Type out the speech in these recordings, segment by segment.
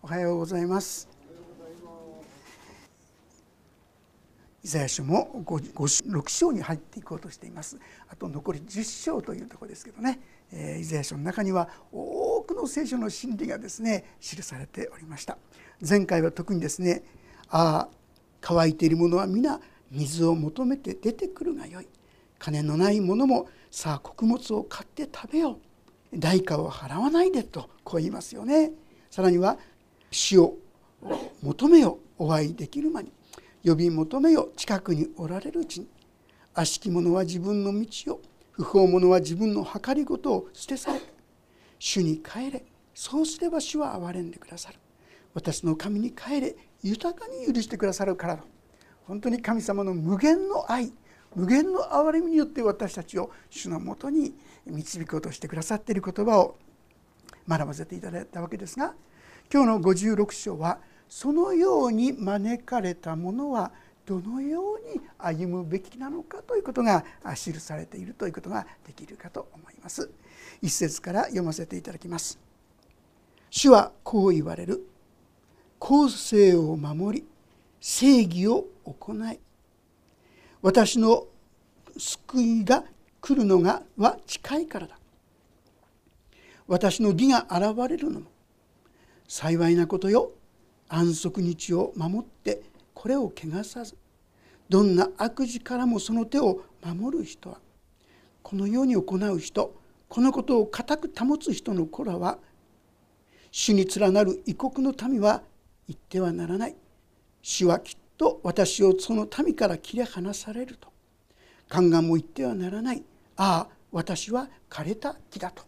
おはようございます。イザヤ書も6章に入っていこうとしています。あと残り10章というところですけどね、えー、イザヤ書の中には多くの聖書の真理がですね記されておりました。前回は特にですねああ乾いているものは皆水を求めて出てくるがよい。金のない者もさあ穀物を買って食べよう。代価を払わないでとこう言いますよね。さらには死を求めよお会いできる間に。呼び求めよ近くにおられるうちに。悪しき者は自分の道を。不法者は自分の計りごとを捨て去れ。主に帰れ。そうすれば主は憐れんでくださる。私の神に帰れ。豊かに許してくださるからと本当に神様の無限の愛。無限の憐れみによって私たちを。主のもとに導こうとしてくださっている言葉を学ばせていただいたわけですが今日の56章はそのように招かれたものはどのように歩むべきなのかということが記されているということができるかと思います。一節から読ませていただきます。主はこう言われる。公正を守り正義を行い私の救いが来るのがは近いからだ私の義が現れるのも幸いなことよ。安息日を守ってこれを汚さず。どんな悪事からもその手を守る人は。このように行う人このことを固く保つ人の子らは。主に連なる異国の民は言ってはならない。主はきっと私をその民から切り離されると。宦官も言ってはならない。ああ私は枯れた木だと。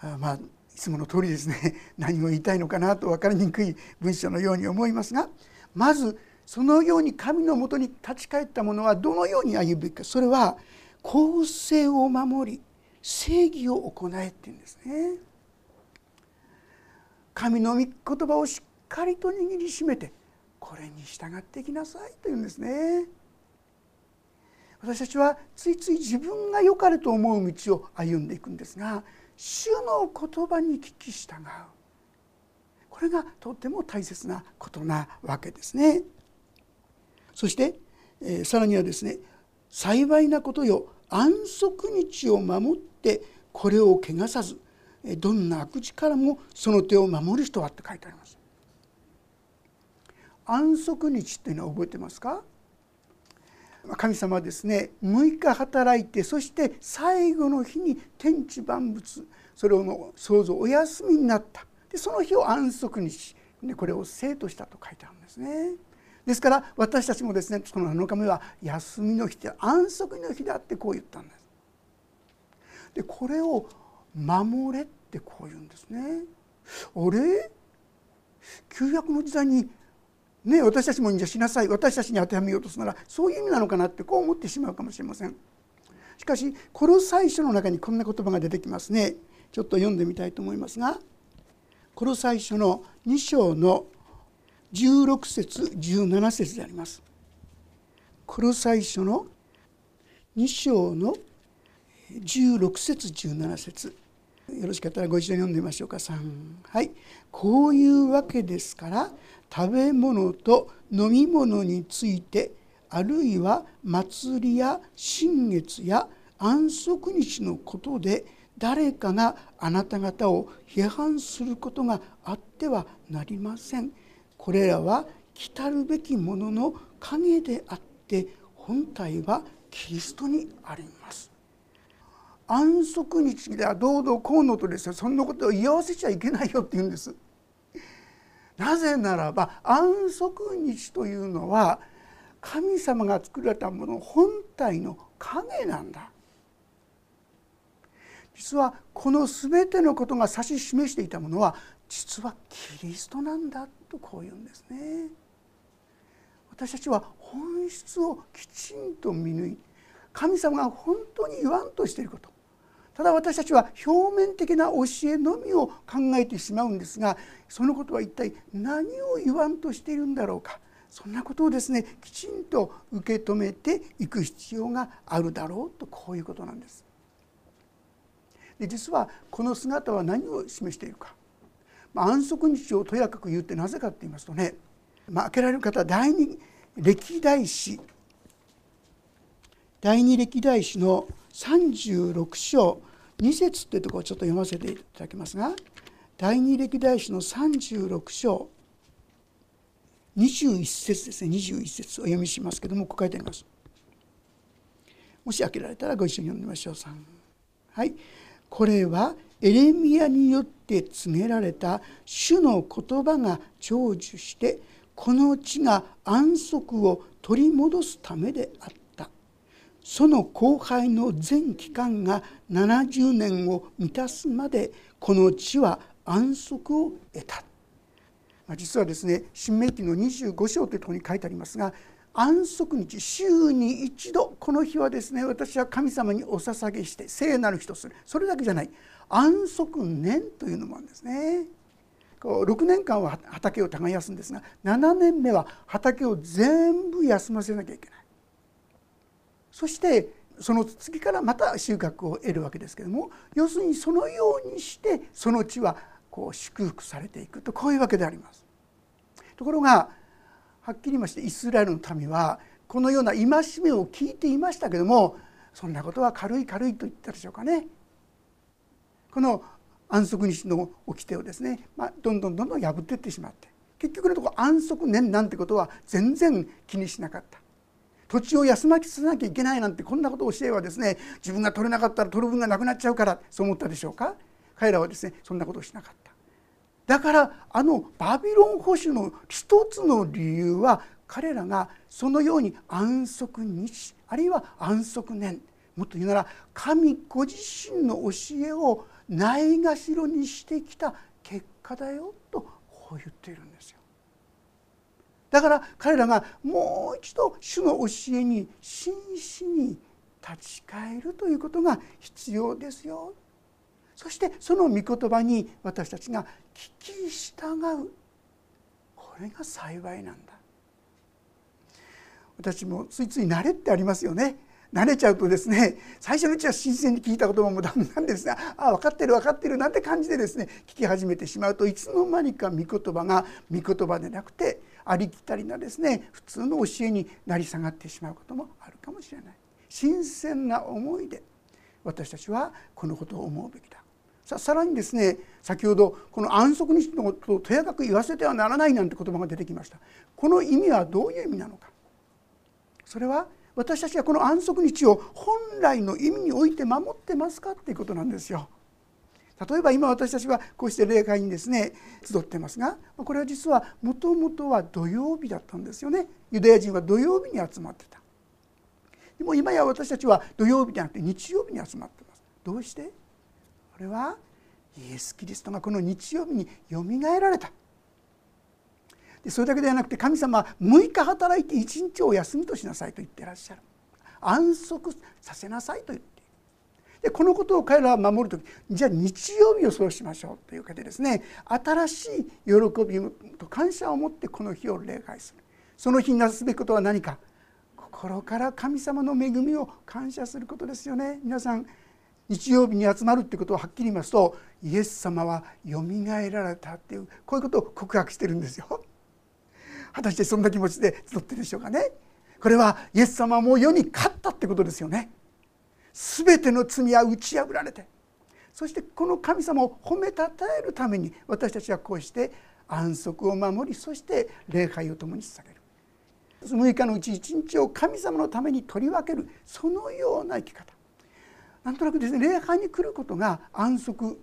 あまあいつもの通りですね 何を言いたいのかなと分かりにくい文章のように思いますがまずそのように神のもとに立ち返った者はどのように歩むべきかそれは公正を守り正義を行えっていうんですね。神の御言葉をしっかりと握りしめてこれに従っていきなさいというんですね。私たちはついつい自分が良かれと思う道を歩んでいくんですが主の言葉に聞き従うこれがとても大切なことなわけですね。そして、えー、さらにはですね幸いなことよ安息日を守ってこれを汚さずどんな悪事からもその手を守る人はって書いてあります。安息日っていうのは覚えてますか？神様はですね6日働いてそして最後の日に天地万物それを創造お休みになったでその日を安息日でこれを生としたと書いてあるんですね。ですから私たちもですねその7日目は休みの日で安息の日だってこう言ったんです。でこれを守れってこう言うんですね。あれ？旧約の時代にね、私たちもじゃしなさい。私たちに当てはめようとするならそういう意味なのかなってこう思ってしまうかもしれません。しかしこの最初の中にこんな言葉が出てきますね。ちょっと読んでみたいと思いますがこの最初の2章の16節17節であります。この最初の2章の16節17節。よろしかったらご一緒に読んでみましょうか。3はい。こういうわけですから食べ物と飲み物についてあるいは祭りや新月や安息日のことで誰かがあなた方を批判することがあってはなりません。これらは来たるべきものの影であって本体はキリストにあります。安息日ではどうぞこうのとですよそんなことを言い合わせちゃいけないよって言うんです。なぜならば安息日というのは神様が作られたもの本体の影なんだ実はこの全てのことが指し示していたものは実はキリストなんだとこう言うんですね。私たちは本質をきちんと見抜い神様が本当に言わんとしていることただ私たちは表面的な教えのみを考えてしまうんですがそのことは一体何を言わんとしているんだろうか。そんなことをですねきちんと受け止めていく必要があるだろうとこういうことなんです。で実はこの姿は何を示しているか。まあ、安息日をとやかく言うってなぜかって言いますとね、まあ、開けられる方第二歴代史。第二歴代史の36章。2節っていうところをちょっと読ませていただきますが第二歴代史の36章21節ですね。21節お読みしますけどもこう書いてあります。もし開けられたらご一緒に読んでみましょう。3はい。これはエレミアによって告げられた主の言葉が成就してこの地が安息を取り戻すためであった。その後輩の全期間が70年を満たすまでこの地は安息を得た。実はですね新明記の25章というところに書いてありますが安息日週に一度この日はですね私は神様にお捧げして聖なる日とする。それだけじゃない。安息年というのもあるんですね。こう6年間は畑を耕すんですが7年目は畑を全部休ませなきゃいけない。そしてその次からまた収穫を得るわけですけども要するにそのようにしてその地はこう祝福されていくとこういうわけであります。ところがはっきり言いましてイスラエルの民はこのような戒めを聞いていましたけどもそんなことは軽い軽いと言ったでしょうかね。この安息日の掟をですね、まあ、どんどんどんどん破っていってしまって結局のところ安息年なんてことは全然気にしなかった土地を休ませなきゃいけないなんてこんなことを教えはですね自分が取れなかったら取る分がなくなっちゃうからそう思ったでしょうか？彼らはですねそんなことをしなかっただからあのバビロン保守の一つの理由は彼らがそのように安息日あるいは安息年もっと言うなら神ご自身の教えをないがしろにしてきた結果だよとこう言っているんですよ。だから彼らがもう一度主の教えに真摯に立ち返るということが必要ですよ。そしてその御言葉に私たちが聞き従う。これが幸いなんだ。私もついつい慣れってありますよね。慣れちゃうとですね最初のうちは新鮮に聞いた言葉もだんだんですがああ分かってる分かってるなんて感じでですね聞き始めてしまうといつの間にか御言葉が御言葉でなくてありきたりなですね普通の教えになり下がってしまうこともあるかもしれない。新鮮な思いで私たちはこのことを思うべきだ。ささらにですね先ほどこの安息日のことをとやかく言わせてはならないなんて言葉が出てきました。この意味はどういう意味なのか。それは私たちはこの安息日を本来の意味において守ってますかっていうことなんですよ。例えば今私たちはこうして礼拝にですね集ってますがこれは実はもともとは土曜日だったんですよね。ユダヤ人は土曜日に集まってた。でも今や私たちは土曜日じゃなくて日曜日に集まってます。どうして？これはイエス・キリストがこの日曜日によみがえられた。でそれだけではなくて神様は6日働いて1日を休みとしなさいと言ってらっしゃる。安息させなさいと言って。でこのことを彼らは守る時じゃあ日曜日をそうしましょうというわけでですね新しい喜びと感謝を持ってこの日を礼拝するその日になすべきことは何か心から神様の恵みを感謝することですよね皆さん日曜日に集まるってことをはっきり言いますとイエス様はよみがえられたっていうこういうことを告白してるんですよ。果たしてそんな気持ちで集ってるでしょうかね。これはイエス様はもう世に勝ったってことですよね。全ての罪は打ち破られてそしてこの神様を褒めたたえるために私たちはこうして安息を守りそして礼拝を共に捧げる6日のうち1日を神様のために取り分けるそのような生き方なんとなくですね礼拝に来ることが安息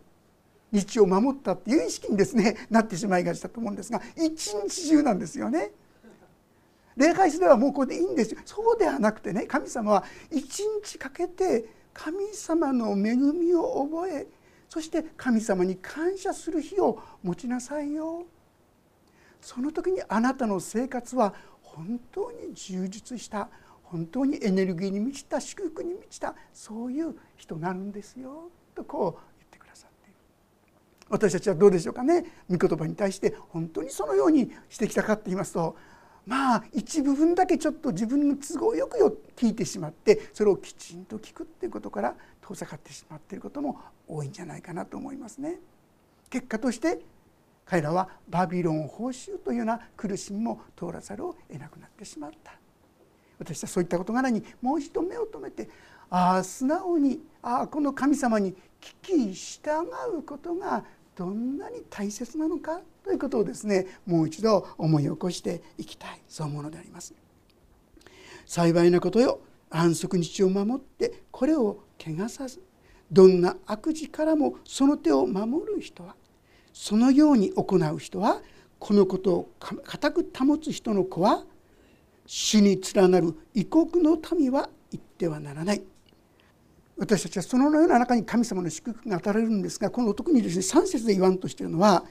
日を守ったっていう意識にですねなってしまいがちだと思うんですが一日中なんですよね。礼拝すればもうこれでいいんですよ。そうではなくてね神様は一日かけて神様の恵みを覚えそして神様に感謝する日を持ちなさいよ。その時にあなたの生活は本当に充実した本当にエネルギーに満ちた祝福に満ちたそういう人なんですよ。とこう言ってくださっている。私たちはどうでしょうかね。御言葉に対して本当にそのようにしてきたかって言いますとまあ一部分だけちょっと自分の都合よくよ聞いてしまってそれをきちんと聞くっていうことから遠ざかってしまっていることも多いんじゃないかなと思いますね。結果として彼らはバビロン報酬というような苦しみも通らざるを得なくなってしまった私はそういった事柄にもう一度目を留めてああ素直にああこの神様に聞き従うことがどんなに大切なのかということをですねもう一度思い起こしていきたいそう思うのであります。幸いなことよ安息日を守ってこれを汚さずどんな悪事からもその手を守る人はそのように行う人はこのことを固く保つ人の子は主に連なる異国の民は言ってはならない私たちはそのような中に神様の祝福が与えられるんですがこの特にですね3節で言わんとしているのは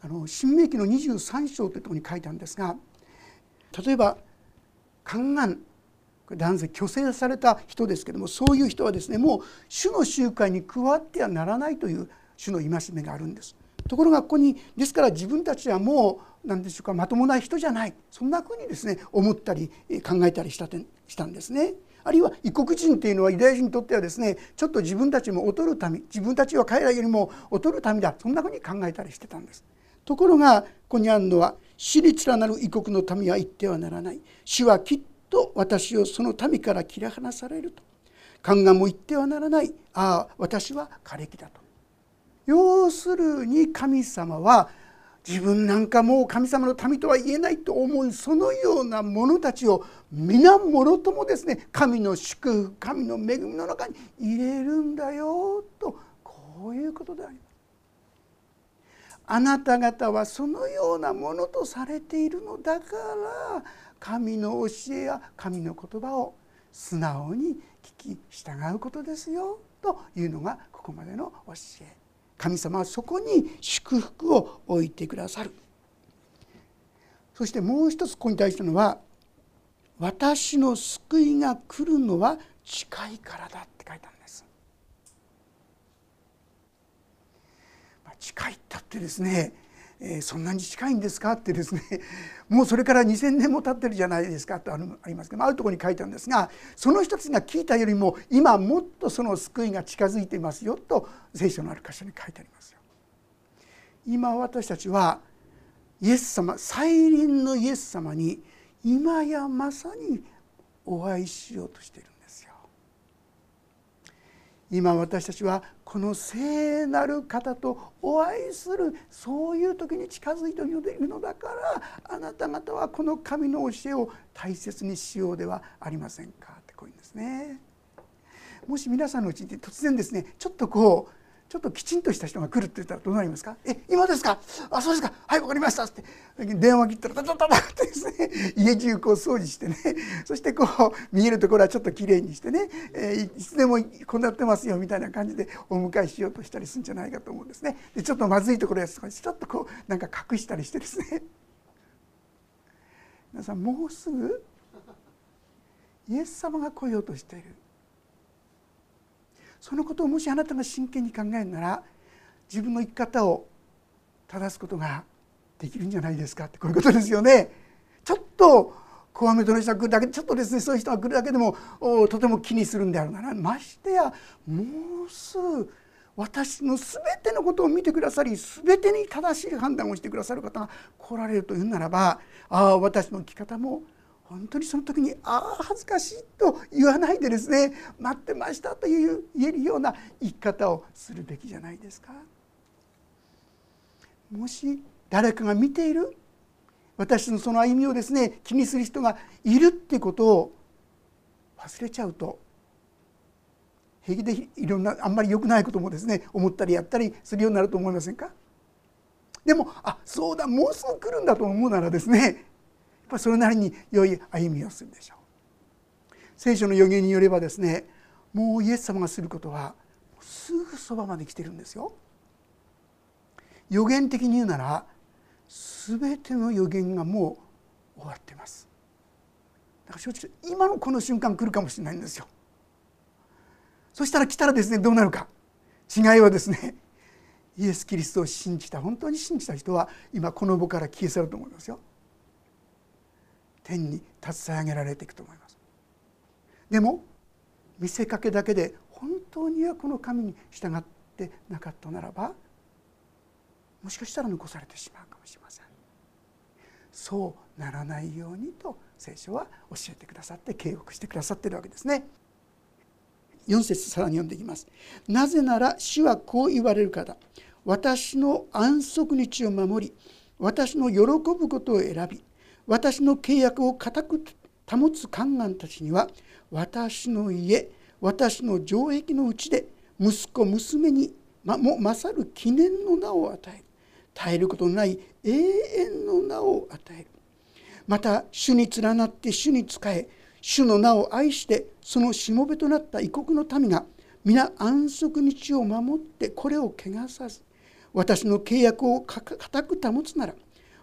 あの新明記の23章というところに書いてあるんですが例えば宦官男性虚勢された人ですけどもそういう人はですねもう主の集会に加わってはならないという主の戒めがあるんです。ところがここにですから自分たちはもう何でしょうかまともな人じゃないそんなふうにですね思ったり考えたりしたしたんですね。あるいは異国人っていうのはユダヤ人にとってはですねちょっと自分たちも劣る民自分たちは彼らよりも劣る民だそんなふうに考えたりしてたんです。ところがここにあるのは「私立らなる異国の民は言ってはならない」「主はきっと私をその民から切り離される」と「宦官も言ってはならないああ私は枯れ木だ」と。要するに神様は自分なんかもう神様の民とは言えないと思うそのような者たちを皆もろともですね神の祝福神の恵みの中に入れるんだよとこういうことであります。あなた方はそのようなものとされているのだから神の教えや神の言葉を素直に聞き従うことですよというのがここまでの教え神様はそこに祝福を置いてくださるそしてもう一つここに対してのは「私の救いが来るのは近いからだ」って書いてあるんです。ま近いったってですねえー、そんなに近いんですか？ってですね もうそれから2,000年も経ってるじゃないですか？とありますけどあるとこに書いてあるんですがその人たちが聞いたよりも今もっとその救いが近づいていますよと聖書のある箇所に書いてありますよ。今私たちはイエス様再臨のイエス様に今やまさにお会いしようとしている。今私たちはこの聖なる方とお会いするそういう時に近づいているのだからあなた方はこの神の教えを大切にしようではありませんか？ってこういうんですね。もし皆さんのうちに突然ですねちょっとこうちょっときちんとした人が来るって言ったらどうなりますか「え今ですか？あそうですか。はい分かりました」って。電話切ったらタタタタってですね 家中こう掃除してね。そしてこう見えるところはちょっときれいにしてね、えー、いつでもこうなってますよみたいな感じでお迎えしようとしたりするんじゃないかと思うんですね。でちょっとまずいところやちょっとこうなんか隠したりしてですね。皆さんもうすぐイエス様が来ようとしている。そのことをもしあなたが真剣に考えるなら自分の生き方を正すことができるんじゃないですか？ってこういうことですよね。ちょっとこわめとの人が来るだけちょっとですねそういう人が来るだけでもとても気にするんであるならましてやもうすぐ私の全てのことを見てくださり全てに正しい判断をしてくださる方が来られるというならばああ私の生き方も本当にその時に「ああ恥ずかしい」と言わないでですね「待ってました」という言えるような生き方をするべきじゃないですか。もし誰かが見ている私のその歩みをですね気にする人がいるっていうことを忘れちゃうと平気でいろんなあんまり良くないこともですね思ったりやったりするようになると思いませんか？でもあそうだもうすぐ来るんだと思うならですねぱそれなりに良い歩みをするでしょう。聖書の予言によればですねもうイエス様がすることはすぐそばまで来てるんですよ。予言的に言うなら全ての予言がもう終わってます。だから正直今のこの瞬間来るかもしれないんですよ。そしたら来たらですねどうなるか。違いはですねイエス・キリストを信じた本当に信じた人は今この場から消え去ると思いますよ。天に携え上げられていくと思います。でも見せかけだけで本当にはこの神に従ってなかったならばもしかしたら残されてしまうかもしれません。そうならないようにと聖書は教えてくださって警告してくださっているわけですね。4節さらに読んでいきます。なぜなら主はこう言われるから。私の安息日を守り私の喜ぶことを選び私の契約を固く保つ宦官たちには私の家私の城壁のうちで息子娘にまも勝る記念の名を与える。絶えることのない永遠の名を与える。また主に連なって主に仕え主の名を愛してそのしもべとなった異国の民が皆安息日を守ってこれを汚さず私の契約を固く保つなら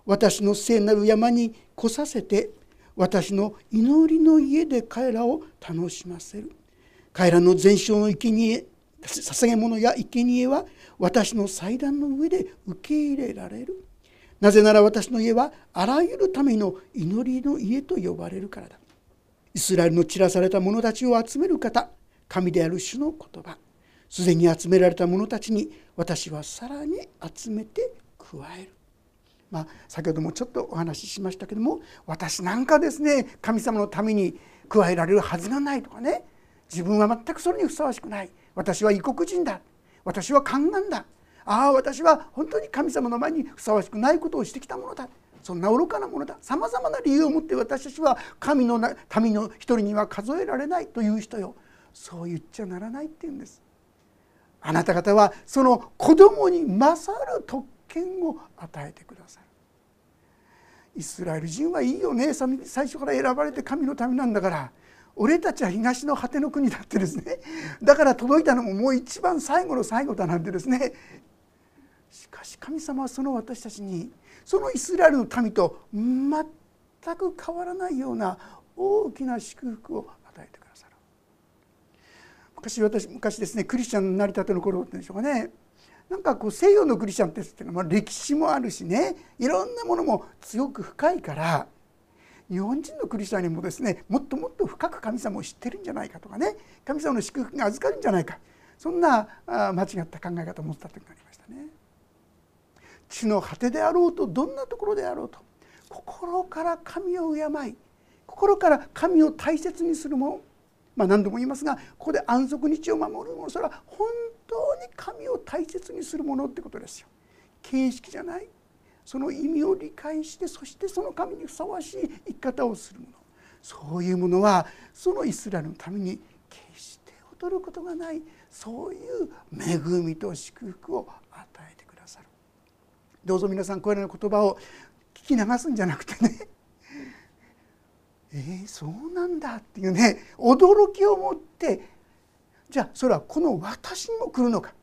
私の聖なる山に来させて私の祈りの家で彼らを楽しませる。彼らの全焼の生贄捧げ物や生贄は私の祭壇の上で受け入れられる。なぜなら私の家はあらゆるための祈りの家と呼ばれるからだ。イスラエルの散らされた者たちを集める方神である主の言葉。すでに集められた者たちに私はさらに集めて加える。まあ、先ほどもちょっとお話ししましたけども私なんかですね神様のために加えられるはずがないとかね。自分は全くそれにふさわしくない。私は異国人だ。私は宦官だ。ああ私は本当に神様の前にふさわしくないことをしてきたものだ。そんな愚かなものだ。さまざまな理由を持って私たちは神の民の一人には数えられないという人よ。そう言っちゃならないって言うんです。あなた方はその子供に勝る特権を与えてくださるイスラエル人はいいよね。最初から選ばれて神の民なんだから。俺たちは東の果ての国だってですね。だから届いたのももう一番最後の最後だなんてですね。しかし神様はその私たちにそのイスラエルの民と全く変わらないような大きな祝福を与えてくださる。昔私昔ですねクリスチャンになりたての頃ってでしょうかね。なんかこう西洋のクリスチャンっていうの。は歴史もあるしね。いろんなものも強く深いから日本人のクリスチャンにもですねもっともっと深く神様を知ってるんじゃないかとかね。神様の祝福が預かるんじゃないか。そんな間違った考え方を持った時がありましたね。地の果てであろうとどんなところであろうと心から神を敬い心から神を大切にするもの。まあ、何度も言いますがここで安息日を守るものそれは本当に神を大切にするものってことですよ。形式じゃない。その意味を理解してそしてその神にふさわしい生き方をするもの。そういうものはそのイスラエルのために決して劣ることがない。そういう恵みと祝福を与えてくださる。どうぞ皆さんこれらの言葉を聞き流すんじゃなくてね。えー、そうなんだっていうね驚きを持ってじゃあそれはこの私にも来るのか。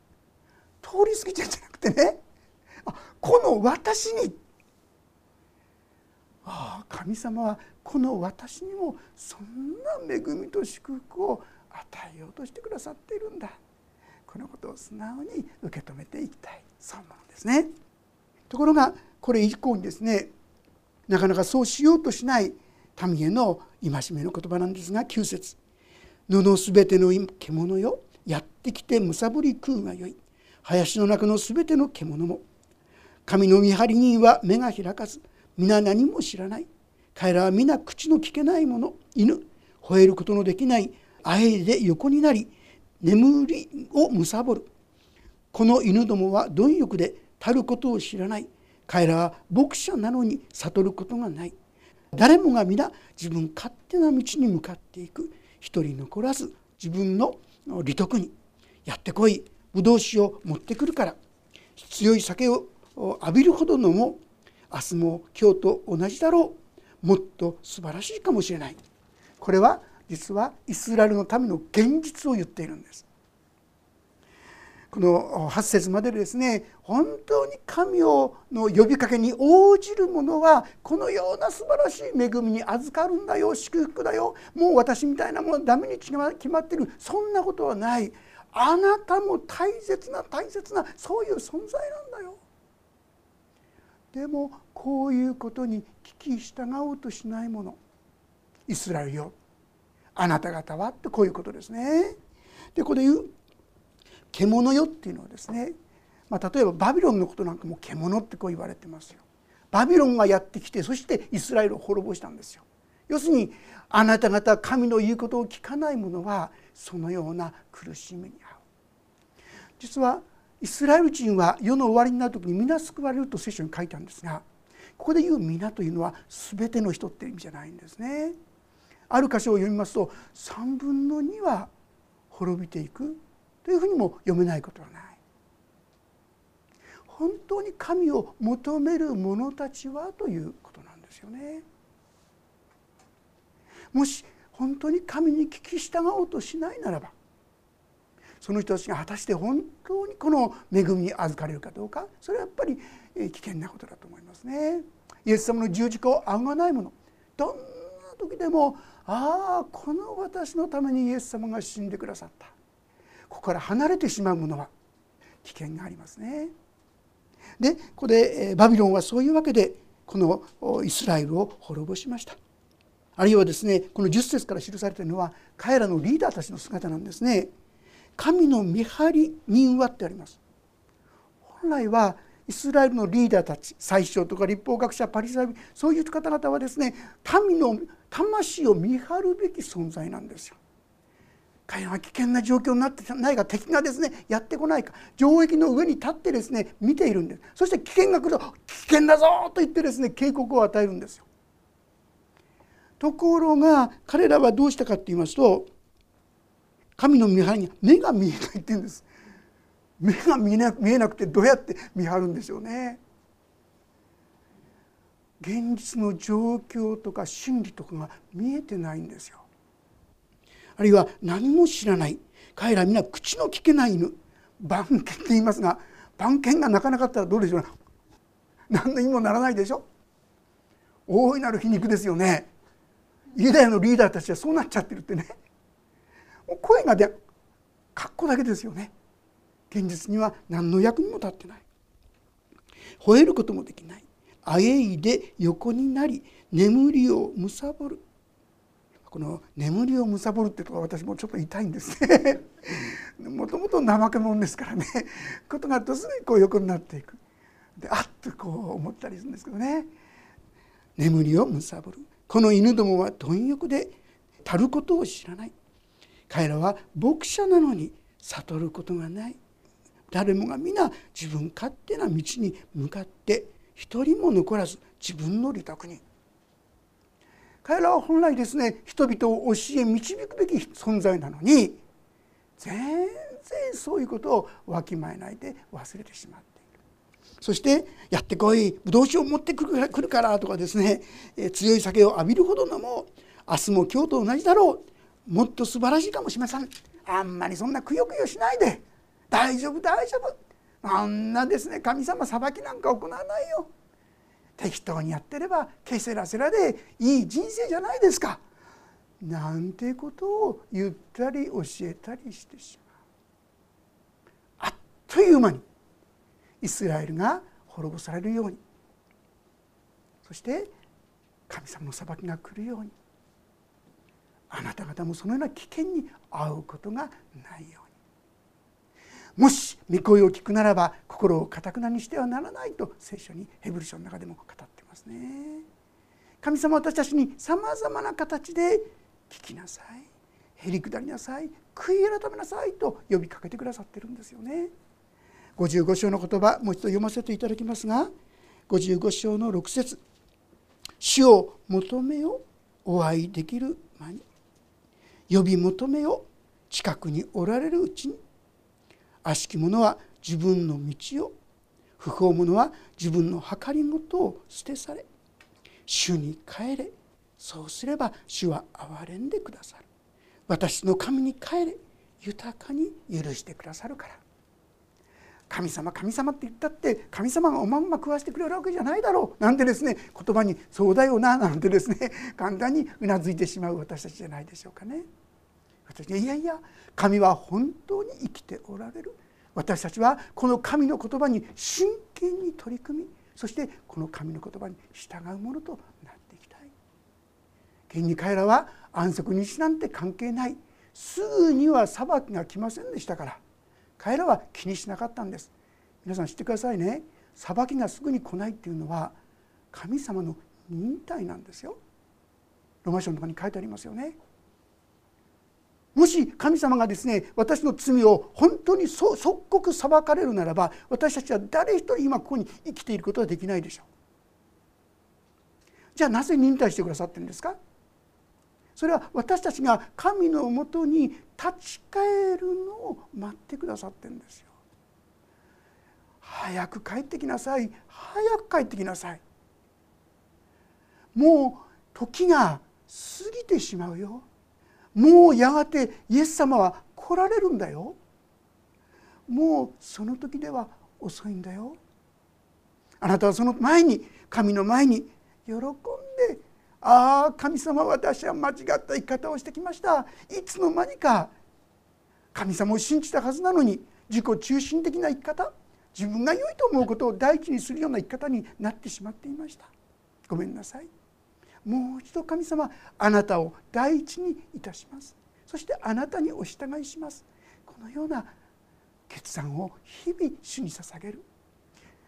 通り過ぎちゃうんじゃなくてね。あこの私に。ああ神様はこの私にもそんな恵みと祝福を与えようとしてくださっているんだ。このことを素直に受け止めていきたい。そんなのですね。ところがこれ以降にですねなかなかそうしようとしない民への戒めの言葉なんですが9節。布すべての獣よ。やってきてむさぼり食うがよい。林の中のすべての獣も。神の見張り人は目が開かず皆何も知らない。彼らは皆口の聞けないもの。犬。吠えることのできない。あえいで横になり眠りをむさぼる。この犬どもは貪欲でたることを知らない。彼らは牧者なのに悟ることがない。誰もが皆自分勝手な道に向かっていく。一人残らず自分の利得にやってこい。ぶどう酒を持ってくるから強い酒を浴びるほどのも明日も今日と同じだろう。もっと素晴らしいかもしれない。これは実はイスラエルのための現実を言っているんです。この8節までですね本当に神をの呼びかけに応じる者はこのような素晴らしい恵みに預かるんだよ祝福だよもう私みたいなものダメに決まってるそんなことはないあなたも大切な大切なそういう存在なんだよ。でもこういうことに聞き従おうとしないものイスラエルよあなた方はってこういうことですね。でここで言う獣よっていうのはですねまあ、例えばバビロンのことなんかも獣ってこう言われてますよ。バビロンがやってきてそしてイスラエルを滅ぼしたんですよ。要するにあなた方神の言うことを聞かない者はそのような苦しみに遭う。実はイスラエル人は世の終わりになる時に皆救われると聖書に書いたんですがここで言う皆というのは全ての人っていう意味じゃないんですね。ある箇所を読みますと3分の2は滅びていくというふうにも読めないことはない。本当に神を求める者たちはということなんですよね。もし本当に神に聞き従おうとしないならばその人たちが果たして本当にこの恵みに預かれるかどうかそれはやっぱり危険なことだと思いますね。イエス様の十字架を仰がないものどんな時でもああこの私のためにイエス様が死んでくださったここから離れてしまうものは危険がありますね。でここでバビロンはそういうわけでこのイスラエルを滅ぼしました。あるいはですねこの10節から記されているのは彼らのリーダーたちの姿なんですね。神の見張り人はってあります。本来はイスラエルのリーダーたち最初とか立法学者パリサイそういう方々はですね民の魂を見張るべき存在なんですよ。彼らは危険な状況になってないが敵がですねやってこないか城壁の上に立ってですね見ているんですそして危険が来ると危険だぞと言ってですね警告を与えるんですよ。ところが彼らはどうしたかって言いますと神の見張りに目が見えないって言うんです。目が見えな見えなくてどうやって見張るんでしょうね。現実の状況とか心理とかが見えてないんですよ。あるいは何も知らない。彼ら皆口の聞けない犬。番犬って言いますが番犬が鳴かなかったらどうでしょう何の意味もならないでしょ。大いなる皮肉ですよね。ユダヤのリーダーたちはそうなっちゃってるってね。もう声がで格好だけですよね。現実には何の役にも立ってない。吠えることもできない。あえいで横になり眠りを貪る。この眠りを貪るってところ私もちょっと痛いんですね。もともと怠け者ですからね。ことがあるとすぐにこう横になっていく。であっとこう思ったりするんですけどね。眠りを貪る。この犬どもは貪欲で足ることを知らない。彼らは牧者なのに悟ることがない。誰もが皆自分勝手な道に向かって一人も残らず自分の利得に彼らは本来ですね人々を教え導くべき存在なのに全然そういうことをわきまえないで忘れてしまっている。そして「やってこいぶどう酒を持ってくるから」とかですね強い酒を浴びるほどのも明日も今日と同じだろう。もっと素晴らしいかもしれません。あんまりそんなくよくよしないで。大丈夫大丈夫。あんなですね神様裁きなんか行わないよ。適当にやってればけせらせらでいい人生じゃないですか。なんてことを言ったり教えたりしてしまう。あっという間にイスラエルが滅ぼされるように。そして神様の裁きが来るように。あなた方もそのような危険に遭うことがないように。もし御声を聞くならば心をかたくなにしてはならないと聖書にヘブル書の中でも語ってますね。神様私たちにさまざまな形で聞きなさい。へりくだりなさい。悔い改めなさいと呼びかけてくださってるんですよね。55章の言葉もう一度読ませていただきますが55章の6節。主を求めよお会いできる間に。呼び求めよ近くにおられるうちに。悪しき者は自分の道を不法者は自分の計りごとを捨てされ。主に帰れ。そうすれば主は憐れんでくださる。私の神に帰れ。豊かに許してくださるから。神様神様って言ったって神様がおまんま食わしてくれるわけじゃないだろう。なんてですね言葉に「そうだよな」なんてですね簡単にうなずいてしまう私たちじゃないでしょうかね。私いやいや神は本当に生きておられる。私たちはこの神の言葉に真剣に取り組みそしてこの神の言葉に従うものとなっていきたい。現に彼らは安息日なんて関係ない。すぐには裁きが来ませんでしたから。彼らは気にしなかったんです。皆さん知ってくださいね。裁きがすぐに来ないっていうのは神様の忍耐なんですよ。ロマ書の中に書いてありますよね。もし神様がですね私の罪を本当に即刻裁かれるならば私たちは誰一人今ここに生きていることはできないでしょう。じゃあなぜ忍耐してくださってるんですか？それは私たちが神のもとに立ち返るのを待ってくださってるんですよ。早く帰ってきなさい。早く帰ってきなさい。もう時が過ぎてしまうよ。もうやがてイエス様は来られるんだよ。もうその時では遅いんだよ。あなたはその前に神の前に喜んで「ああ神様私は間違った生き方をしてきました」いつの間にか神様を信じたはずなのに自己中心的な生き方自分が良いと思うことを第一にするような生き方になってしまっていました。ごめんなさい。もう一度神様あなたを第一にいたします。そしてあなたにお従いします。このような決断を日々主に捧げる。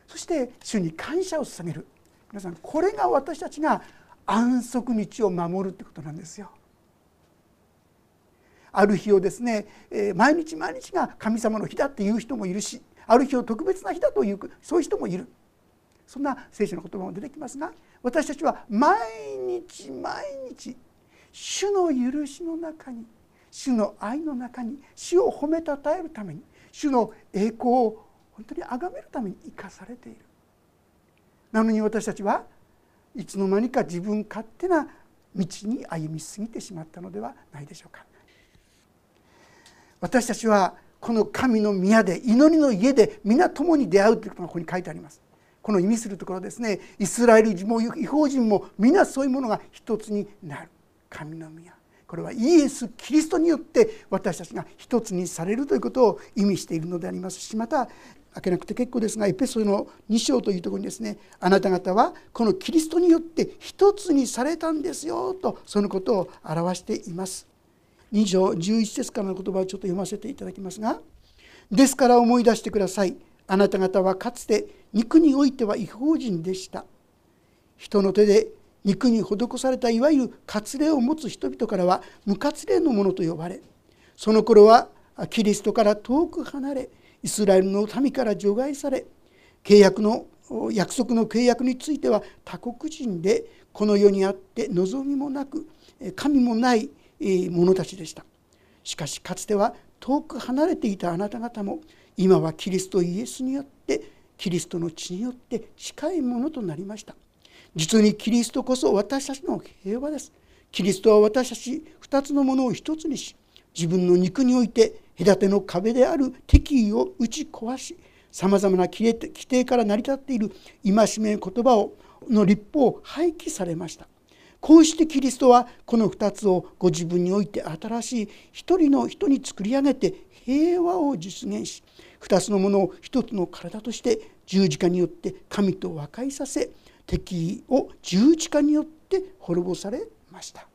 そして主に感謝を捧げる。皆さんこれが私たちが安息日を守るってことなんですよ。ある日をですね毎日毎日が神様の日だっていう人もいるしある日を特別な日だというそういう人もいる。そんな聖書の言葉も出てきますが私たちは毎日毎日主の許しの中に主の愛の中に主を褒めたたえるために主の栄光を本当に崇めるために生かされている。なのに私たちはいつの間にか自分勝手な道に歩み過ぎてしまったのではないでしょうか。私たちはこの神の宮で祈りの家で皆共に出会うということがここに書いてあります。この意味するところですね。イスラエル人も違法人も皆そういうものが一つになる。神の宮これはイエス・キリストによって私たちが一つにされるということを意味しているのでありますしまた開けなくて結構ですがエペソの2章というところにですねあなた方はこのキリストによって一つにされたんですよとそのことを表しています。2章11節からの言葉をちょっと読ませていただきますが「ですから思い出してください。あなた方はかつて肉においては違法人でした」人の手で肉に施されたいわゆる割礼を持つ人々からは無割礼のものと呼ばれその頃はキリストから遠く離れイスラエルの民から除外され契約の約束の契約については他国人でこの世にあって望みもなく神もない者たちでした。しかしかつては遠く離れていたあなた方も今はキリストイエスによってキリストの血によって近いものとなりました。実にキリストこそ私たちの平和です。キリストは私たち2つのものを1つにし自分の肉において隔ての壁である敵意を打ち壊しさまざまな規定から成り立っている戒め言葉をの立法を廃棄されました。こうしてキリストはこの2つをご自分において新しい一人の人に作り上げて平和を実現し2つのものを一つの体として十字架によって神と和解させ敵を十字架によって滅ぼされました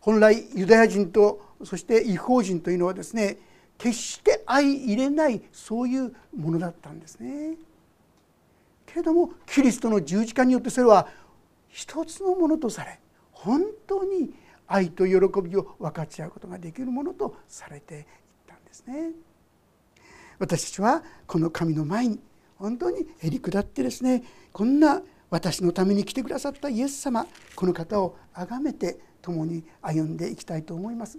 本来ユダヤ人とそして違法人というのはですね決して相入れないそういうものだったんですね。けれどもキリストの十字架によってそれは一つのものとされ本当に愛と喜びを分かち合うことができるものとされていったんですね。私たちはこの神の前に本当にへり下ってですねこんな私のために来てくださったイエス様この方を崇めて共に歩んでいきたいと思います。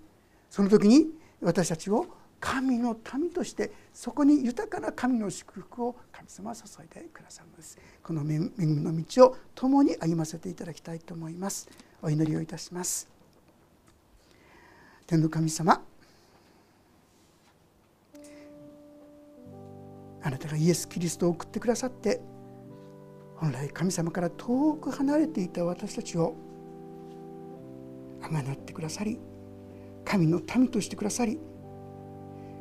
その時に私たちを神の民としてそこに豊かな神の祝福を神様は注いでくださるのです。この恵みの道を共に歩ませていただきたいと思います。お祈りをいたします。天の神様あなたがイエス・キリストを送ってくださって本来神様から遠く離れていた私たちをあがなってくださり神の民としてくださり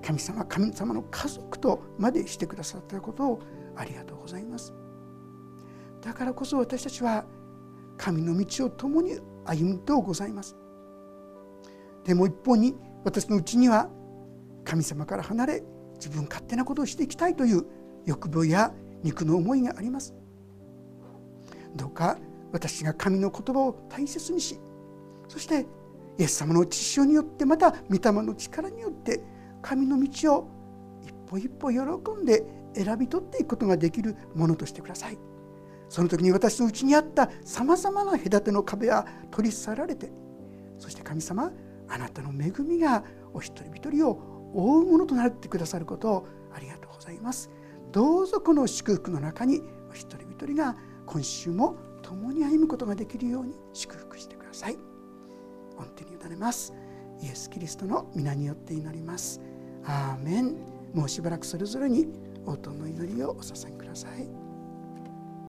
神様神様の家族とまでしてくださったことをありがとうございます。だからこそ私たちは神の道を共に歩むとございます。でも一方に私のうちには神様から離れ自分勝手なことをしていきたいという欲望や肉の思いがあります。どうか私が神の言葉を大切にしそしてイエス様の知識によってまた御霊の力によって神の道を一歩一歩喜んで選び取っていくことができるものとしてください。その時に私のうちにあったさまざまな隔ての壁は取り去られてそして神様あなたの恵みがお一人一人を覆うものとなってくださることをありがとうございます。どうぞこの祝福の中にお一人一人が今週も共に歩むことができるように祝福してください。御手に委ねます。イエス・キリストの皆によって祈ります。アーメン。もうしばらくそれぞれに応答の祈りをお捧げください。